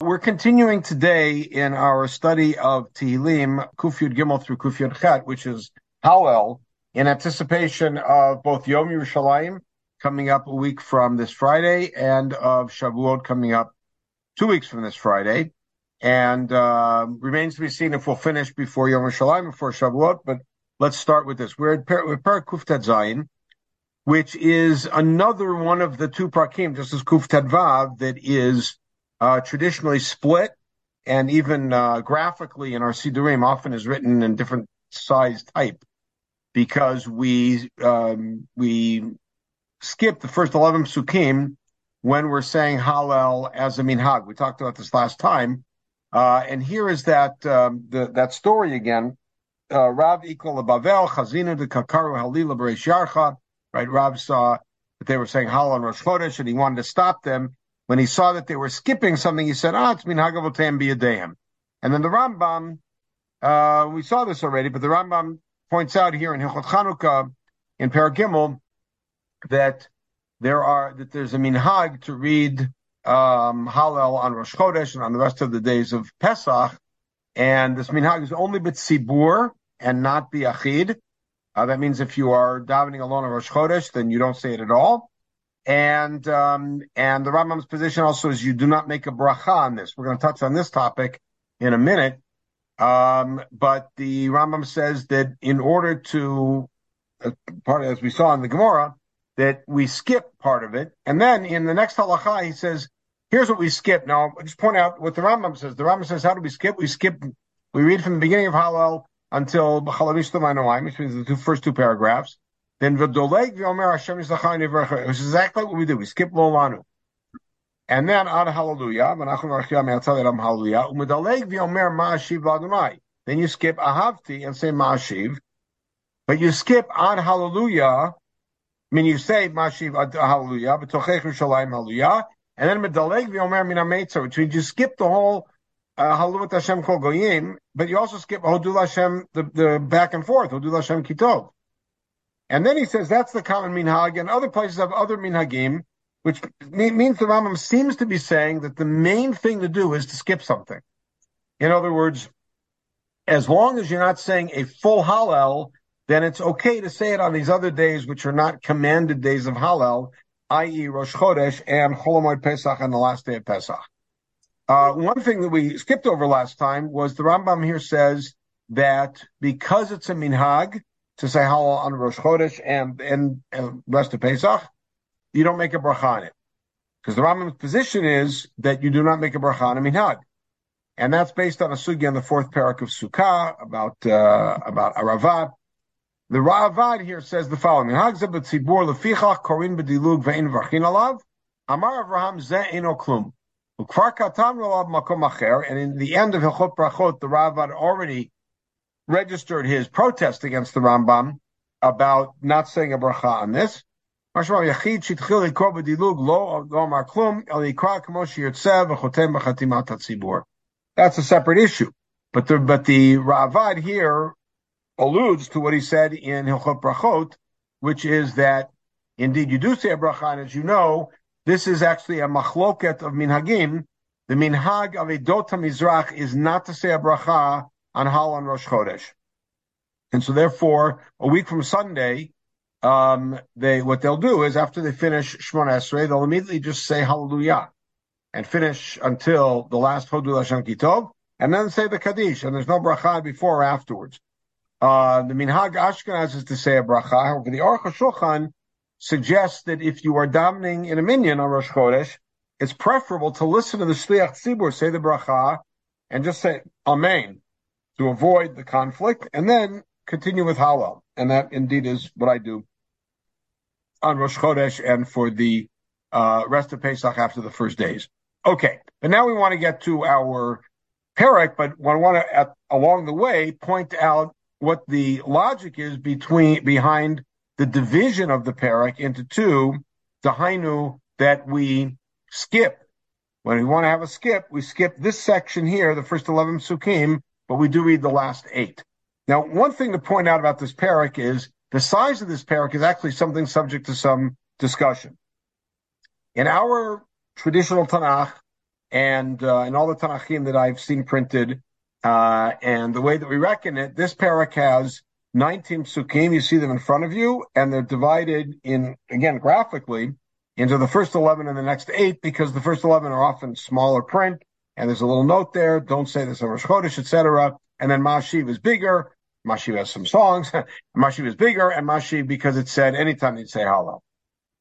We're continuing today in our study of Tehillim, Kufyud Gimel through Kufyud Chet, which is Hallel, in anticipation of both Yom Yerushalayim coming up a week from this Friday and of Shavuot coming up two weeks from this Friday. And uh, remains to be seen if we'll finish before Yom Yerushalayim, before Shavuot. But let's start with this. We're at Parak Kuftet Zayin, which is another one of the two Prakim, just as Kuftet Vav, that is traditionally split and even uh, graphically in our Sidurim often is written in different size type because we um, we skip the first 11 psukim when we're saying Hallel as a minhag. We talked about this last time. Uh, and here is that um, the, that story again. Uh, Rav equal Bavel, Chazina de Kakaru Halila Beresh Yarcha. Right, Rav saw that they were saying Hallel on Rosh Chodesh, and he wanted to stop them when he saw that they were skipping something, he said, ah, it's minhag avotem biyadehim. And then the Rambam, uh, we saw this already, but the Rambam points out here in Hilchot Chanukah, in Paragimel, that there are, that there's a minhag to read, um, Hallel on Rosh Chodesh and on the rest of the days of Pesach. And this minhag is only b'tzibur and not b'achid. Uh, that means if you are davening alone on Rosh Chodesh, then you don't say it at all. And um, and the Rambam's position also is you do not make a bracha on this. We're going to touch on this topic in a minute. Um, but the Rambam says that in order to uh, part as we saw in the Gemara that we skip part of it, and then in the next halacha he says, "Here's what we skip." Now, I'll just point out what the Rambam says. The Rambam says, "How do we skip? We skip. We read from the beginning of Hallel until which means the two, first two paragraphs." Then v'doleg v'omer Hashem yisachar nevrcha, which is exactly what we do. We skip lo lanu. And then ad hallelujah, v'nachon archia me'atzal eram hallelujah, u'medaleg v'omer ma'ashiv l'adonai. Then you skip ahavti and say ma'ashiv, but you skip ad hallelujah, I mean you say ma'ashiv ad hallelujah, b'tochech Yerushalayim hallelujah, and then medaleg v'omer min ha'metzah, which means you skip the whole uh, Haluvat Hashem Kol Goyim, but you also skip Hodul Hashem, the, the back and forth, Hodul Hashem Kitov. And then he says that's the common minhag, and other places have other minhagim, which means the Rambam seems to be saying that the main thing to do is to skip something. In other words, as long as you're not saying a full Hallel, then it's okay to say it on these other days, which are not commanded days of Hallel, i.e. Rosh Chodesh and Cholamoid Pesach and the last day of Pesach. Uh, one thing that we skipped over last time was the Rambam here says that because it's a minhag, to say Halal on Rosh Chodesh and and, rest of Pesach, you don't make a bracha on it. Because the Rambam's position is that you do not make a bracha on a minhag. And that's based on a sugi on the fourth parak of Sukkah about uh, about Aravad. The Ravad here says the following: Minhag zebet tzibur lefichach korin bedilug ve'in v'achin alav. Amar Avraham ze eno klum. Ukfar katan rolav makom acher. And in the end of Hilchot Brachot, the Ravad already registered his protest against the Rambam about not saying a bracha on this. That's a separate issue. But the, but the Ravad here alludes to what he said in Hilchot Brachot, which is that indeed you do say a bracha, and as you know, this is actually a machloket of minhagim. The minhag of a Dota Mizrach is not to say a bracha on Hal on Rosh Chodesh. And so therefore, a week from Sunday, um, they, what they'll do is after they finish Shemona Esrei, they'll immediately just say Hallelujah and finish until the last Hodul Hashem Kitov, and then say the Kaddish, and there's no bracha before or afterwards. Uh, the Minhag Ashkenaz is to say a bracha. However, the Aruch HaShulchan suggests that if you are davening in a minyan on Rosh Chodesh, it's preferable to listen to the Shliach Tzibur say the bracha and just say Amen to avoid the conflict, and then continue with Hallel. And that indeed is what I do on Rosh Chodesh and for the uh, rest of Pesach after the first days. Okay, but now we want to get to our parak, but I want to, at, along the way, point out what the logic is between behind the division of the parak into two, the Hainu that we skip. When we want to have a skip, we skip this section here, the first 11 psukim, but we do read the last eight. Now, one thing to point out about this parak is the size of this parak is actually something subject to some discussion. In our traditional Tanakh, and uh, in all the Tanakhim that I've seen printed, uh, and the way that we reckon it, this parak has 19 psukim. You see them in front of you, and they're divided in again graphically into the first 11 and the next eight because the first 11 are often smaller print, and there's a little note there. Don't say this on Rosh Chodesh, etc. And then Mashiv is bigger. Mashiv has some songs. Mashiv is bigger, and Mashiv because it said anytime you'd say Hallel.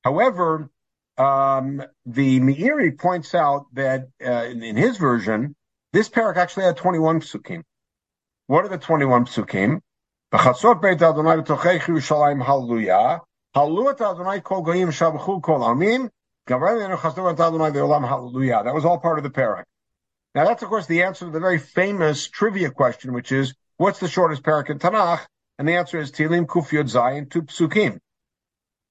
However, um, the Meiri points out that uh, in, in, his version, this parak actually had 21 psukim. What are the 21 psukim? Hallelujah. That was all part of the parak. Now that's of course the answer to the very famous trivia question, which is, what's the shortest parak in Tanakh? And the answer is Tilim Kuf Yod Zayin, two psukim.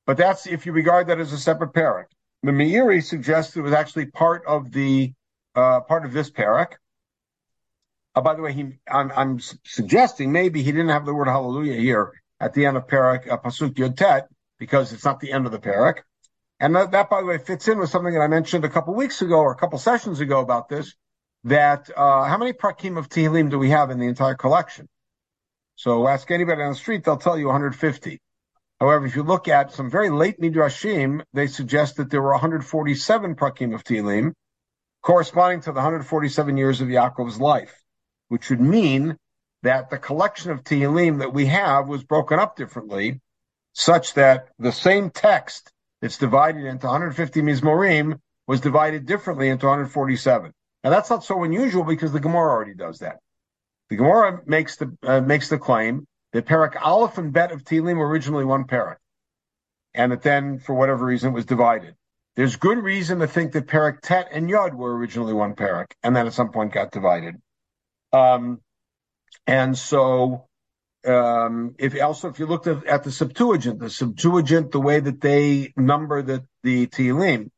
But that's if you regard that as a separate parak. The Meiri suggests it was actually part of the uh, part of this parak. Uh, by the way, he, I'm, I'm, suggesting maybe he didn't have the word hallelujah here at the end of parak uh, pasuk yotet because it's not the end of the parak. And that, that, by the way, fits in with something that I mentioned a couple weeks ago or a couple sessions ago about this. That uh, how many prakim of Tehillim do we have in the entire collection? So ask anybody on the street; they'll tell you 150. However, if you look at some very late midrashim, they suggest that there were 147 prakim of Tehillim, corresponding to the 147 years of Yaakov's life, which would mean that the collection of Tehillim that we have was broken up differently, such that the same text that's divided into 150 mizmorim was divided differently into 147. Now that's not so unusual because the Gemara already does that. The Gemara makes the uh, makes the claim that parak Aleph and Bet of Tehillim were originally one parak, and that then, for whatever reason, it was divided. There's good reason to think that parak Tet and Yod were originally one parak, and then at some point got divided. Um, and so, um, if also if you looked at, at, the Septuagint, the Septuagint, the way that they number the the Tehillim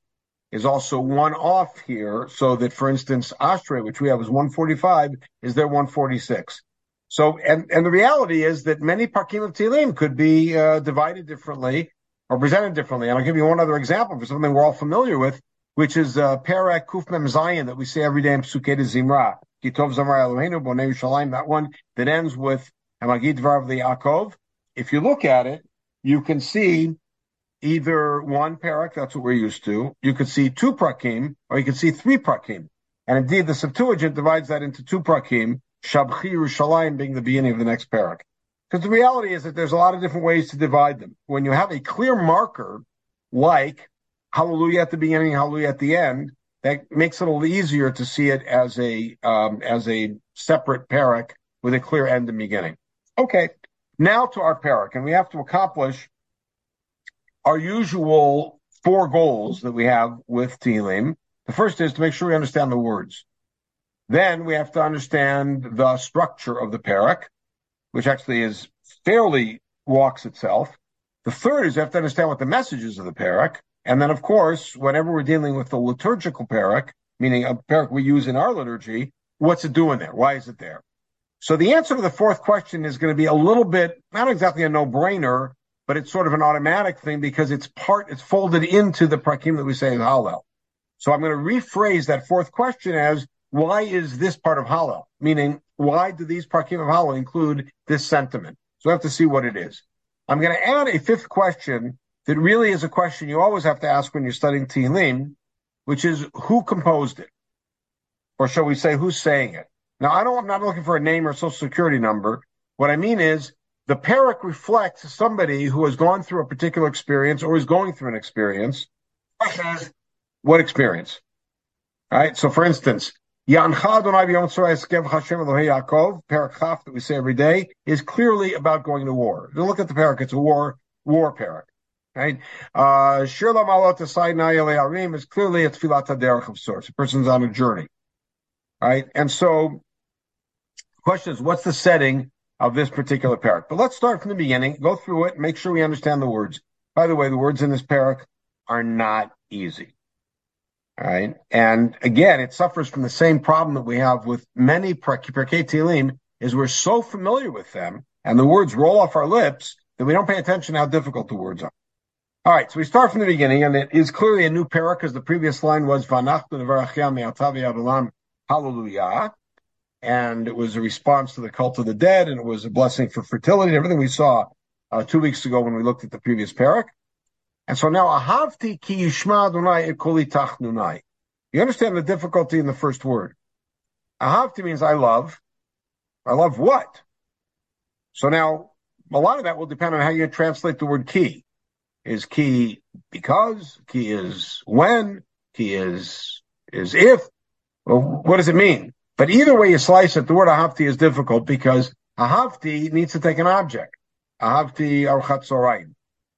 is also one off here, so that, for instance, Ashrei, which we have is 145, is there 146. So, and, and the reality is that many Parkim of Tehillim could be uh, divided differently or presented differently. And I'll give you one other example for something we're all familiar with, which is uh, Parak Kuf Mem Zayin that we say every day in Psukei de Zimra. Kitov Zamar Eloheinu Bonei Shalim, that one that ends with Hamagid Dvar of the Yaakov. If you look at it, you can see either one parak, that's what we're used to. You could see two prakim, or you could see three prakim. And indeed, the Septuagint divides that into two prakim, Shabchi Yerushalayim being the beginning of the next parak. Because the reality is that there's a lot of different ways to divide them. When you have a clear marker, like Hallelujah at the beginning, Hallelujah at the end, that makes it a little easier to see it as a um, as a separate parak with a clear end and beginning. Okay, now to our parak, and we have to accomplish our usual four goals that we have with Tehillim. The first is to make sure we understand the words. Then we have to understand the structure of the parak, which actually is fairly walks itself. The third is we have to understand what the message is of the parak. And then, of course, whenever we're dealing with the liturgical parak, meaning a parak we use in our liturgy, what's it doing there? Why is it there? So the answer to the fourth question is going to be a little bit, not exactly a no-brainer, but it's sort of an automatic thing because it's part, it's folded into the prakim that we say in Hallel. So I'm going to rephrase that fourth question as why is this part of Hallel? Meaning, why do these Prakim of Hallel include this sentiment? So we have to see what it is. I'm going to add a fifth question that really is a question you always have to ask when you're studying Tehillim, which is who composed it? Or shall we say who's saying it? Now, I don't, I'm not looking for a name or social security number. What I mean is the parak reflects somebody who has gone through a particular experience or is going through an experience. What experience? All right. So for instance, Yancha Yaakov, parak that we say every day, is clearly about going to war. You look at the parak; it's a war war parak, right? Uh, Shir Lamalot Sinai is clearly a tefillat haderech of sorts. A person's on a journey, right? And so, question is, what's the setting of this particular parak? But let's start from the beginning, go through it, make sure we understand the words. By the way, the words in this parak are not easy. All right. And again, it suffers from the same problem that we have with many Tehillim is we're so familiar with them and the words roll off our lips that we don't pay attention how difficult the words are. All right, so we start from the beginning, and it is clearly a new parak because the previous line was Hallelujah. And it was a response to the cult of the dead, and it was a blessing for fertility, everything we saw uh, two weeks ago when we looked at the previous parak. And so now, Ahavti ki yishma Adonai ekoli tachnunai. You understand the difficulty in the first word. Ahavti means I love. I love what? So now, a lot of that will depend on how you translate the word ki. Is ki because? Ki is when? Ki is is if? Well, what does it mean? But either way you slice it, the word ahavti is difficult because ahavti needs to take an object. Ahavti archat.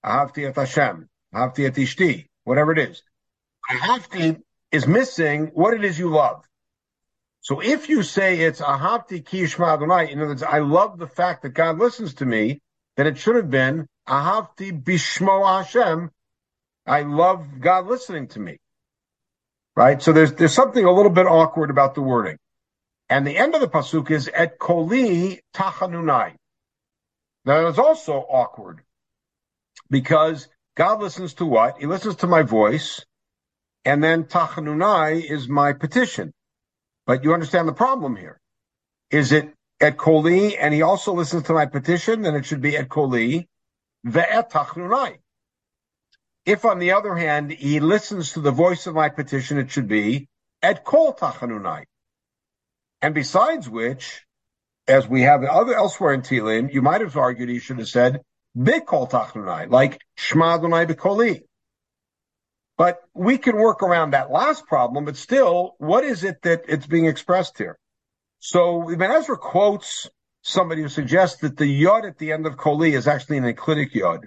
Ahavti et Hashem. Ahavti et ishti. Whatever it is. Ahavti is missing what it is you love. So if you say it's ahavti ki Adonai, in other words, I love the fact that God listens to me, then it should have been Ahavti bishmo Hashem. I love God listening to me. Right? So there's, there's something a little bit awkward about the wording. And the end of the pasuk is et koli tachanunai. Now it's also awkward because God listens to what? He listens to my voice, and then tachanunai is my petition. But you understand the problem here. Is it et koli, and he also listens to my petition, then it should be et koli, ve'et tachanunai. If, on the other hand, he listens to the voice of my petition, it should be et kol tachanunai. And besides which, as we have other elsewhere in Tehillim, you might have argued he should have said bikol tachanunai, like shma Adonai bikoli. But we can work around that last problem, but still, what is it that it's being expressed here? So Ibn Ezra quotes somebody who suggests that the yod at the end of koli is actually an enclitic yod,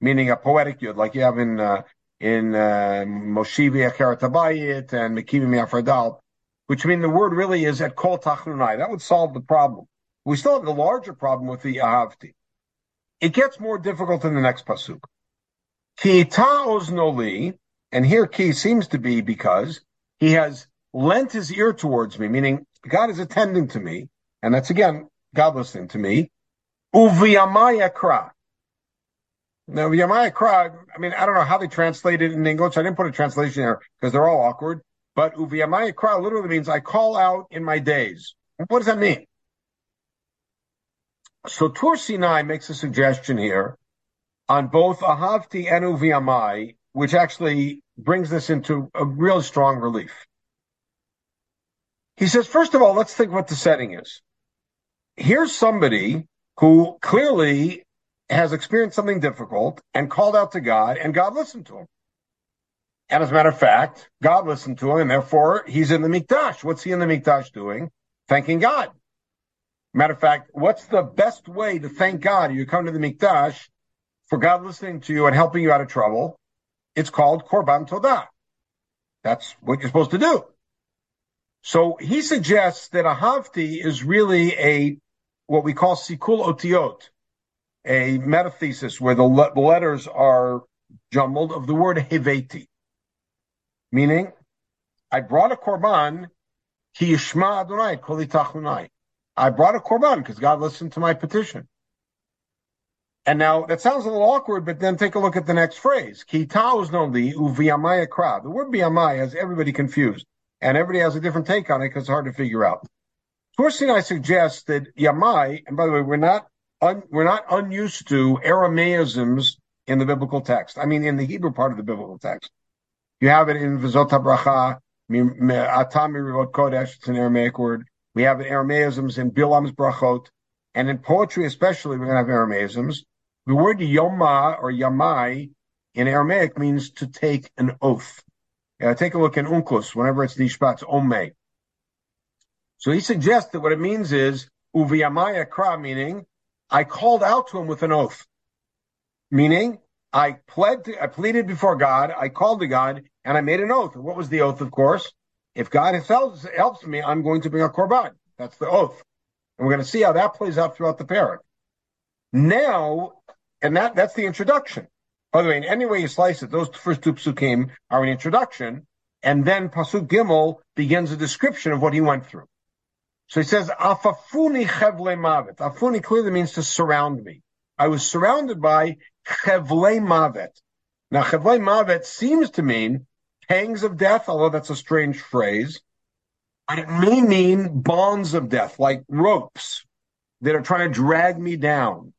meaning a poetic yod, like you have in uh, in uh, Moshivi Acheratabayit and Mekimi Miafradal, which mean the word really is at kol tachnunai. That would solve the problem. We still have the larger problem with the ahavti. It gets more difficult in the next pasuk. Ki noli, and here ki seems to be because he has lent his ear towards me, meaning God is attending to me, and that's again God listening to me. Uviyamaya kra. Now, Viyamaya kra, I mean, I don't know how they translate it in English. I didn't put a translation there because they're all awkward. But Uviyamaya kra literally means I call out in my days. What does that mean? So Tur Sinai makes a suggestion here on both Ahavti and Uviyamai, which actually brings this into a real strong relief. He says, first of all, let's think what the setting is. Here's somebody who clearly has experienced something difficult and called out to God, and God listened to him. And as a matter of fact, God listened to him, and therefore he's in the Mikdash. What's he in the Mikdash doing? Thanking God. Matter of fact, what's the best way to thank God? You come to the Mikdash for God listening to you and helping you out of trouble. It's called Korban Todah. That's what you're supposed to do. So he suggests that a Havti is really a, what we call Sikul Otiot, a metathesis where the, le- the letters are jumbled of the word Heveti. Meaning, I brought a Korban, Ki Yishma Adonai, Koli. I brought a Korban because God listened to my petition. And now that sounds a little awkward, but then take a look at the next phrase. Ki ta'uz no li uviyamaya kra. The word biyamaya has everybody confused and everybody has a different take on it because it's hard to figure out. First thing I suggest that Yamai, and by the way, we're not un, we're not unused to Aramaisms in the biblical text. I mean, in the Hebrew part of the biblical text, you have it in Vizot Bracha, Atami Rivot Kodesh. It's an Aramaic word. We have Aramaisms in Bilam's Brachot, and in poetry especially, we're going to have Aramaisms. The word Yoma or Yamai in Aramaic means to take an oath. Uh, take a look in Onkelos, whenever it's Nishbat's Ome. So he suggests that what it means is Uviyamaya Kra, meaning I called out to him with an oath. Meaning I pled to, I pleaded before God, I called to God, and I made an oath. What was the oath, of course? If God helps, helps me, I'm going to bring a korban. That's the oath. And we're going to see how that plays out throughout the parak. Now, and that, that's the introduction. By the way, in any way you slice it, those first two psukim are an introduction, and then pasuk gimel begins a description of what he went through. So he says, "Afafuni chevle mavet." Afuni clearly means to surround me. I was surrounded by chevle mavet. Now, Chevlei Mavet seems to mean pangs of death, although that's a strange phrase. But it may mean bonds of death, like ropes that are trying to drag me down.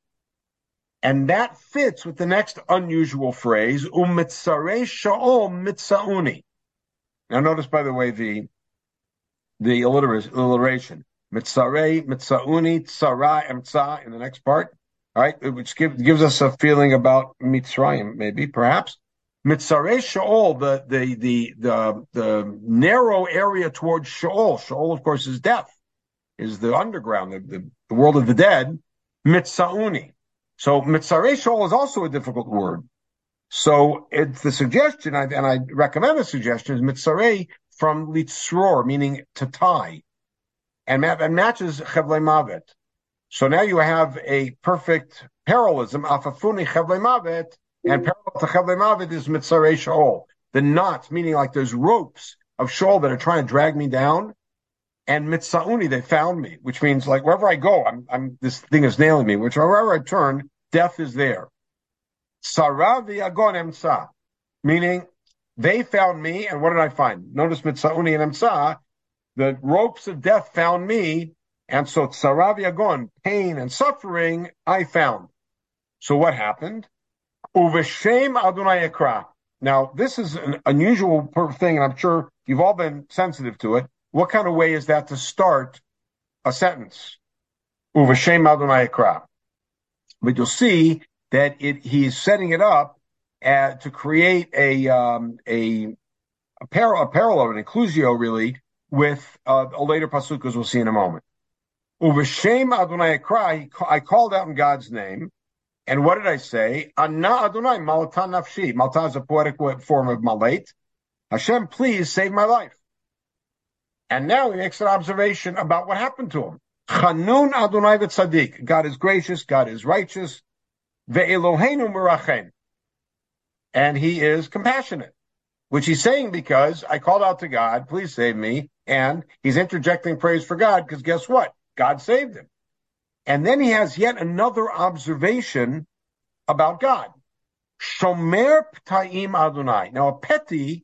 And that fits with the next unusual phrase, um umitzare sha'ol mitzauni. Now notice, by the way, the the alliteration. Mitzare, mitzauni, tzara, emtza in the next part. Right, which give, gives us a feeling about Mitzrayim, maybe, perhaps. Mitzare Shaol, the, the, the, the, the narrow area towards Shaol. Shaol, of course, is death, is the underground, the, the, the world of the dead. Mitzauni. So Mitzare Shaol is also a difficult word. So it's the suggestion, and I recommend the suggestion, is Mitzare from litzror, meaning to tie, and, and matches chevle mavet. So now you have a perfect parallelism. Afafuni chevle mavet, and mm. parallel to chevle mavet is mitzarei shaol. The knots, meaning like there's ropes of shaol that are trying to drag me down. And mitzauni, they found me, which means like wherever I go, I'm, I'm, this thing is nailing me, which wherever I turn, death is there. Saravi agon emsa, meaning they found me, and what did I find? Notice Mitzauni and Emsa, the ropes of death found me, and so Tsarav Yagon, pain and suffering, I found. So what happened? Uveshem Adonai Ekra. Now, this is an unusual thing, and I'm sure you've all been sensitive to it. What kind of way is that to start a sentence? Uveshem Adonai Ekra. But you'll see that it, he's setting it up uh, to create a um, a a, par- a parallel, an inclusio, really, with uh, a later pasuk, as we'll see in a moment. Uveshem Adonai Ekra, I called out in God's name, and what did I say? Anna Adonai Malatan Nafshi. Malta is a poetic form of Malat. Hashem, please save my life. And now he makes an observation about what happened to him. Chanun Adonai v'tzadik. God is gracious. God is righteous. Ve'eloheinu merachem and he is compassionate, which he's saying because I called out to God, please save me. And he's interjecting praise for God because guess what? God saved him. And then he has yet another observation about God. Shomer p'taim Adonai. Now a peti,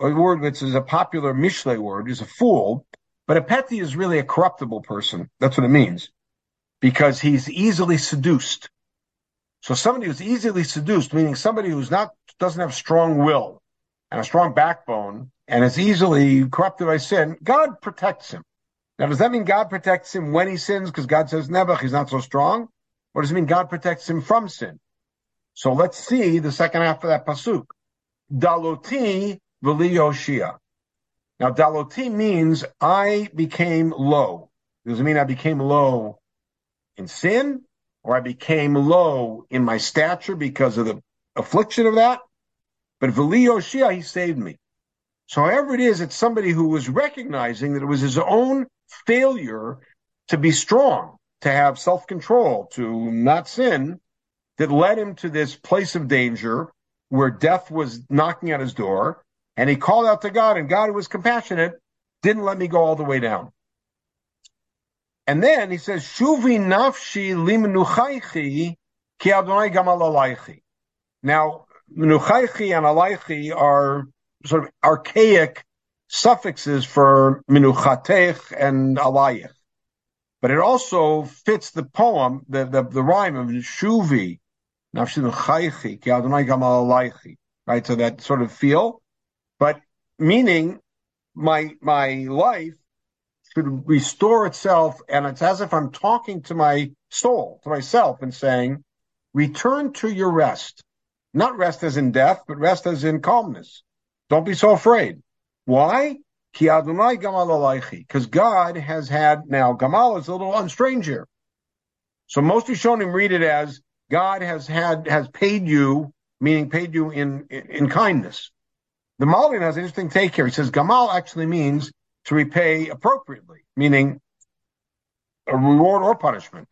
a word which is a popular Mishle word, is a fool, but a peti is really a corruptible person. That's what it means. Because he's easily seduced. So somebody who's easily seduced, meaning somebody who's not doesn't have strong will and a strong backbone and is easily corrupted by sin, God protects him. Now, does that mean God protects him when he sins? Because God says Nebuch, he's not so strong. Or does it mean God protects him from sin? So let's see the second half of that pasuk. Daloti v'li Yoshia. Now, daloti means I became low. Does it mean I became low in sin? or I became low in my stature because of the affliction of that. But Vili Yoshia, he saved me. So however it is, it's somebody who was recognizing that it was his own failure to be strong, to have self-control, to not sin, that led him to this place of danger where death was knocking at his door. And he called out to God, and God, who was compassionate, didn't let me go all the way down. And then he says, Shuvi nafshi limnuchaychi ki Adonai gamal Now, menuchaychi and alaychi are sort of archaic suffixes for minuchatech and alayich. But it also fits the poem, the, the, the rhyme of Shuvi, Right, so that sort of feel, but meaning my, my life should restore itself. And it's as if I'm talking to my soul, to myself, and saying, return to your rest. Not rest as in death, but rest as in calmness. Don't be so afraid. Why? Because God has had now Gamal is a little unstrange here. So most Rishonim read it as God has had has paid you, meaning paid you in in, in kindness. The Malbim has an interesting take here. He says Gamal actually means to repay appropriately, meaning a reward or punishment.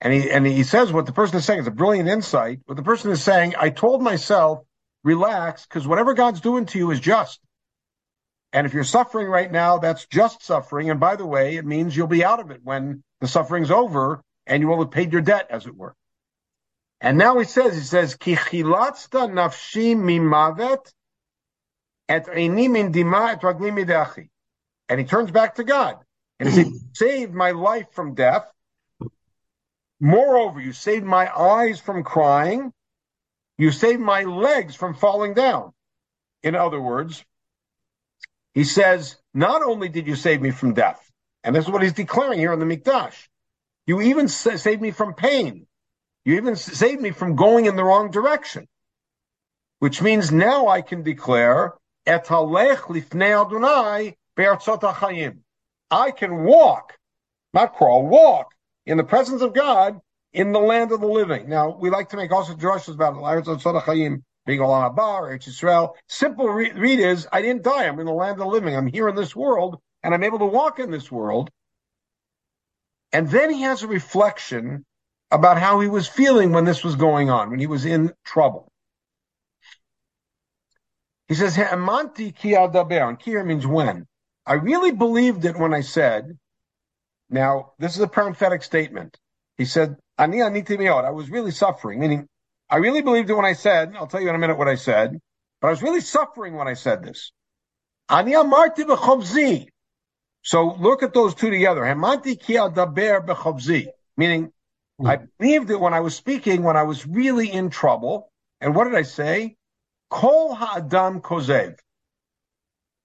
And he and he says what the person is saying is a brilliant insight. What the person is saying, I told myself, relax, because whatever God's doing to you is just. And if you're suffering right now, that's just suffering. And by the way, it means you'll be out of it when the suffering's over and you will have paid your debt, as it were. And now he says, he says, Ki chilatzta nafshi mimavet et eini min dima et ragli midachi. And he turns back to God. And he says, "You saved my life from death. Moreover, you saved my eyes from crying. You saved my legs from falling down. In other words, he says, not only did you save me from death, and this is what he's declaring here in the Mikdash, you even saved me from pain. You even saved me from going in the wrong direction, which means now I can declare, etalech lifnei Adonai I can walk, not crawl, walk in the presence of God in the land of the living. Now, we like to make also drushes about Chayim being Olam Haba or Israel. Simple read, read is, I didn't die. I'm in the land of the living. I'm here in this world, and I'm able to walk in this world. And then he has a reflection about how he was feeling when this was going on, when he was in trouble. He says, Amanti ki and kir means when. I really believed it when I said, now, this is a parenthetic statement. He said, Ani aniti I was really suffering, meaning I really believed it when I said, I'll tell you in a minute what I said, but I was really suffering when I said this. Ani amarti. So look at those two together. Hamanti ki daber b'chovzi, meaning Mm. I believed it when I was speaking, when I was really in trouble. And what did I say? Kol ha'adam kozev.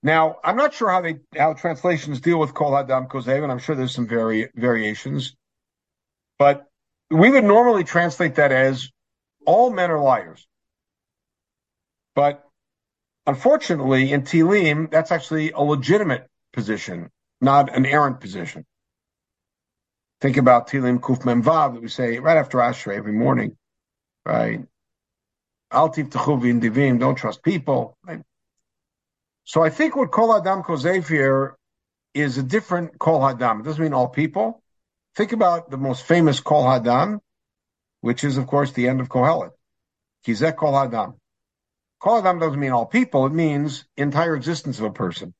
Now, I'm not sure how they how translations deal with kol ha'adam kozev, and I'm sure there's some vari, variations. But we would normally translate that as all men are liars. But unfortunately, in Tilim, that's actually a legitimate position, not an errant position. Think about Tilim Kuf Memvav that we say right after Ashrei every morning, right? Altiv Techuvin Divim, don't trust people. Right? So I think what Kol Adam Kozev here is a different Kol Hadam. It doesn't mean all people. Think about the most famous Kol Hadam, which is, of course, the end of Kohelet. Kizek Kol Hadam. Kol Hadam doesn't mean all people. It means entire existence of a person.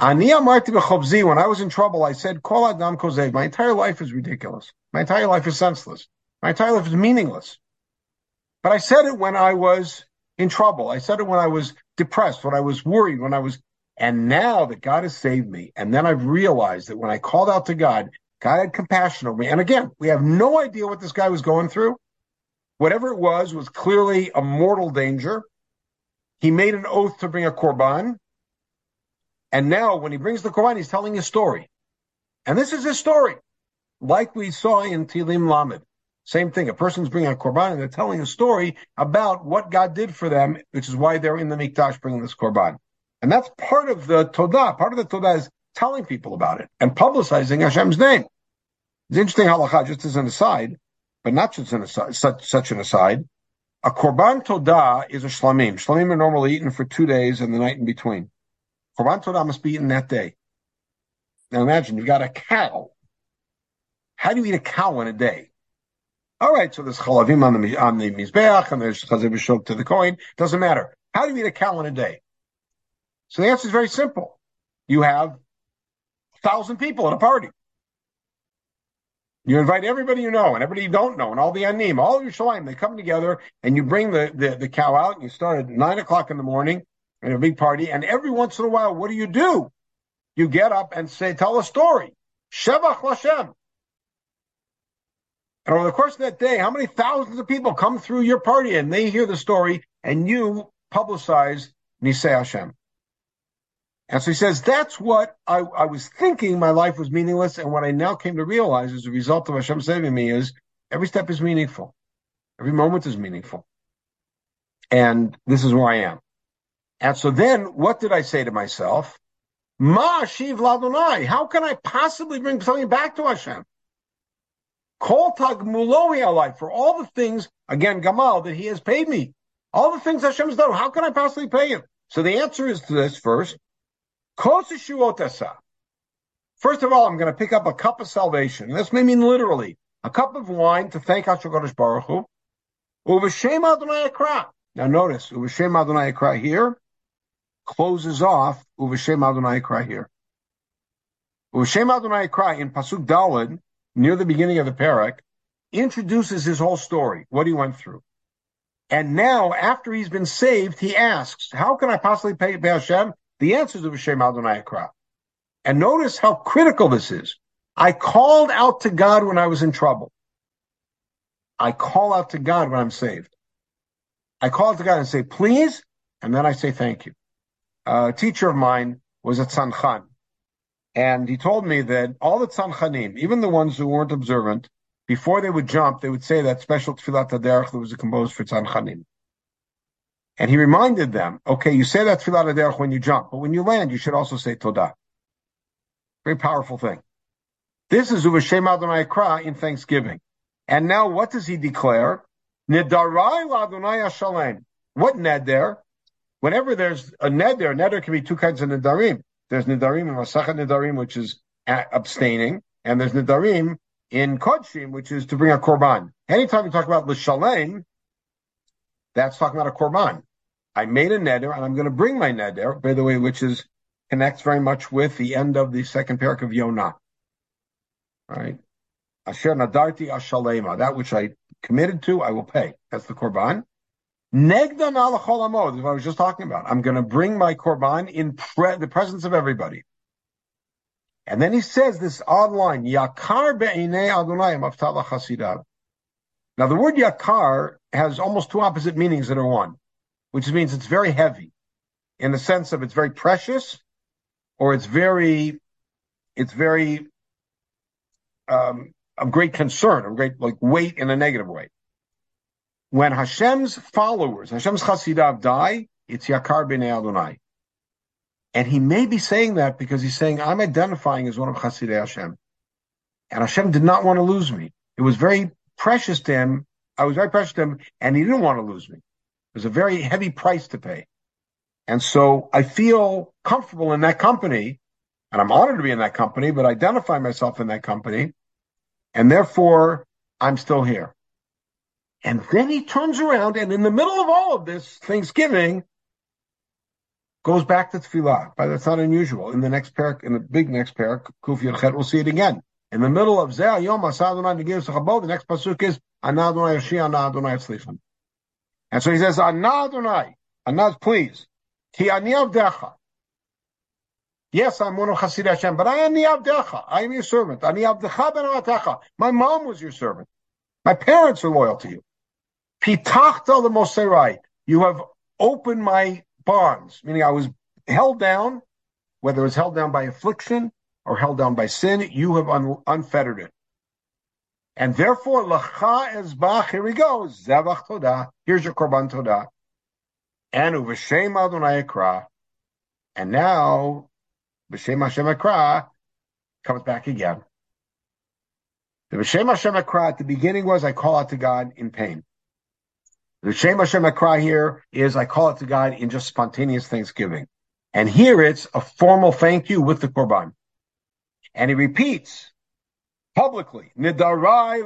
Ani amarti b'chobzi, when I was in trouble, I said, Kol adam kozev. My entire life is ridiculous. My entire life is senseless. My entire life is meaningless. But I said it when I was in trouble. I said it when I was depressed, when I was worried, when I was, and now that God has saved me, and then I've realized that when I called out to God, God had compassion over me. And again, we have no idea what this guy was going through. Whatever it was, was clearly a mortal danger. He made an oath to bring a korban. And now when he brings the korban, he's telling his story. And this is his story. Like we saw in Tilim Lamed. Same thing. A person's bringing a Korban and they're telling a story about what God did for them, which is why they're in the Mikdash bringing this Korban. And that's part of the Todah. Part of the Todah is telling people about it and publicizing Hashem's name. It's interesting halacha, just as an aside, but not just an aside, such, such an aside. A Korban Todah is a shlamim. Shlamim are normally eaten for two days and the night in between. Korban Todah must be eaten that day. Now imagine you've got a cow. How do you eat a cow in a day? All right, so there's chalavim on the on the mizbeach and there's chazav b'shok to the coin. Doesn't matter. How do you eat a cow in a day? So the answer is very simple. You have thousand people at a party. You invite everybody you know and everybody you don't know and all the anim, all your shalim, they come together and you bring the, the, the cow out and you start at nine o'clock in the morning in a big party, and every once in a while, what do you do? You get up and say, tell a story. Shevach Lashem. And over the course of that day, how many thousands of people come through your party and they hear the story and you publicize Nisei Hashem? And so he says, that's what I, I, was thinking my life was meaningless. And what I now came to realize as a result of Hashem saving me is every step is meaningful. Every moment is meaningful. And this is where I am. And so then what did I say to myself? Ma shiv ladonai. How can I possibly bring something back to Hashem? Kol tagmuloi alai for all the things, again, Gamal, that he has paid me. All the things Hashem has done. How can I possibly pay him? So the answer is to this first. First of all, I'm going to pick up a cup of salvation. This may mean literally a cup of wine to thank Hashem Baruch Hu. Now notice, Uvashem Adonai Akra here closes off Uvashem Adonai Kra here. Uvashem Adonai Kra in Pasuk Dalid, near the beginning of the parak, introduces his whole story, what he went through. And now, after he's been saved, he asks, how can I possibly pay, pay Hashem? The answer is Hashem Adonai Akra. And notice how critical this is. I called out to God when I was in trouble. I call out to God when I'm saved. I call out to God and say, please, and then I say thank you. a teacher of mine was a tzanchen, and he told me that all the tzanchanim, even the ones who weren't observant, before they would jump, they would say that special tefillat haderech that was composed for tzanchanim. And he reminded them, okay, you say that tefillat haderech when you jump, but when you land, you should also say todah. Very powerful thing. This is Uvashem Adonai Kra in Thanksgiving. And now what does he declare? Nidarai Adonai Shalem. What neder? Whenever there's a neder, neder can be two kinds of nedarim. There's nidarim and masachet nidarim, which is abstaining, and there's nedarim in Kodshim, which is to bring a korban. Anytime you talk about l'shalem, that's talking about a korban. I made a neder, and I'm going to bring my neder, by the way, which is connects very much with the end of the second parak of Yonah. Right? Asher nadarti ashalema. That which I committed to, I will pay. That's the korban. Negdan ala cholamod, is what I was just talking about. I'm going to bring my korban in pre- the presence of everybody. And then he says this odd line, Yakar be'inei Adonai maftala chasidav. Now the word Yakar has almost two opposite meanings that are one, which means it's very heavy in the sense of it's very precious or it's very, it's very, um, of great concern, of great like weight in a negative way. When Hashem's followers, Hashem's chasidav die, it's Yakar b'nei Adonai. And he may be saying that because he's saying, I'm identifying as one of Chasidei Hashem. And Hashem did not want to lose me. It was very precious to him. I was very precious to him, and he didn't want to lose me. Was a very heavy price to pay. And so I feel comfortable in that company, and I'm honored to be in that company, but I identify myself in that company. And therefore, I'm still here. And then he turns around, and in the middle of all of this Thanksgiving, goes back to tefillah. But that's not unusual. In the next parak, in the big next parak, Kuf Yudchet, we'll see it again. In the middle of Zeh Yom Asadonai Negir Sechabot, the next pasuk is Ana Adonai Yoshi, Ana Adonai Tzlichem. And so he says, Ana Adonai, Ana, please, Ki Ani Avdecha. Yes, I'm one of Chasid Hashem, but I am the Avdecha. I am your servant. Ani Avdecha ben Avatecha. My mom was your servant. My parents are loyal to you. Pitachta the Moserai. You have opened my bonds, meaning I was held down, whether it was held down by affliction or held down by sin, you have un- unfettered it. And therefore, lacha ezbach, here we go, zevach todah, here's your korban todah. And uveshem Adonai ekra. And now, v'shem Hashem ekra comes back again. The v'shem Hashem ekra at the beginning was, I call out to God in pain. The Shem Hashem Akra here is I call it to God in just spontaneous thanksgiving. And here it's a formal thank you with the Korban. And he repeats publicly, Nidarai.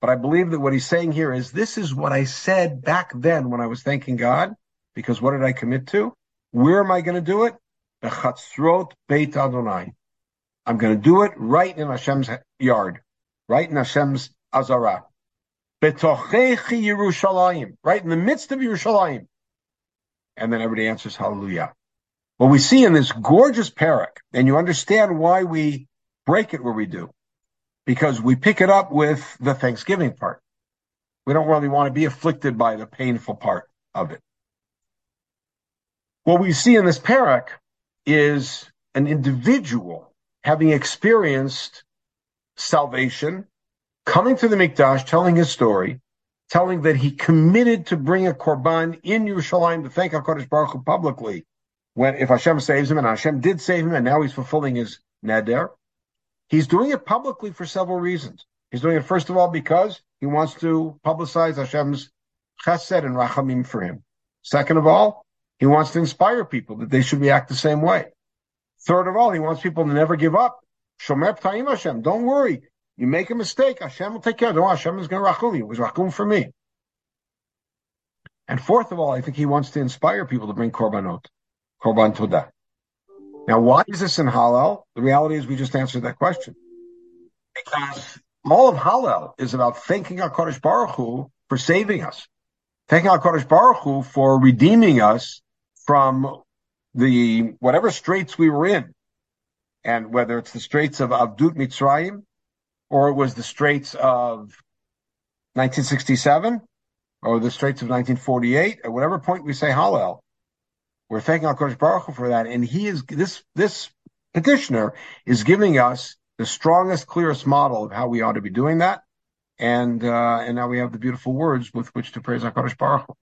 But I believe that what he's saying here is this is what I said back then when I was thanking God, because what did I commit to? Where am I going to do it? The Beit Adonai. I'm going to do it right in Hashem's yard, right in Hashem's Azara. Yerushalayim, right in the midst of Yerushalayim. And then everybody answers hallelujah. What we see in this gorgeous parak, and you understand why we break it where we do, because we pick it up with the Thanksgiving part. We don't really want to be afflicted by the painful part of it. What we see in this parak is an individual having experienced salvation, coming to the Mikdash, telling his story, telling that he committed to bring a korban in Yerushalayim to thank HaKadosh Baruch Hu publicly. When, if Hashem saves him, and Hashem did save him, and now he's fulfilling his neder, he's doing it publicly for several reasons. He's doing it, first of all, because he wants to publicize Hashem's chesed and rachamim for him. Second of all, he wants to inspire people that they should react the same way. Third of all, he wants people to never give up. Shomer P'tayim Hashem. Don't worry. You make a mistake, Hashem will take care of it. Hashem is going to rachum you. It was rachum for me. And fourth of all, I think he wants to inspire people to bring korbanot, korban todah. Now, why is this in Hallel? The reality is we just answered that question. Because all of Hallel is about thanking HaKadosh Baruch Hu for saving us. Thanking HaKadosh Baruch Hu for redeeming us from the whatever straits we were in. And whether it's the straits of Avdut Mitzrayim or it was the straits of 1967 or the straits of 1948 at whatever point we say Hallel, we're thanking HaKadosh Baruch Hu for that. And he is, this, this petitioner is giving us the strongest, clearest model of how we ought to be doing that. And, uh, and now we have the beautiful words with which to praise HaKadosh Baruch Hu.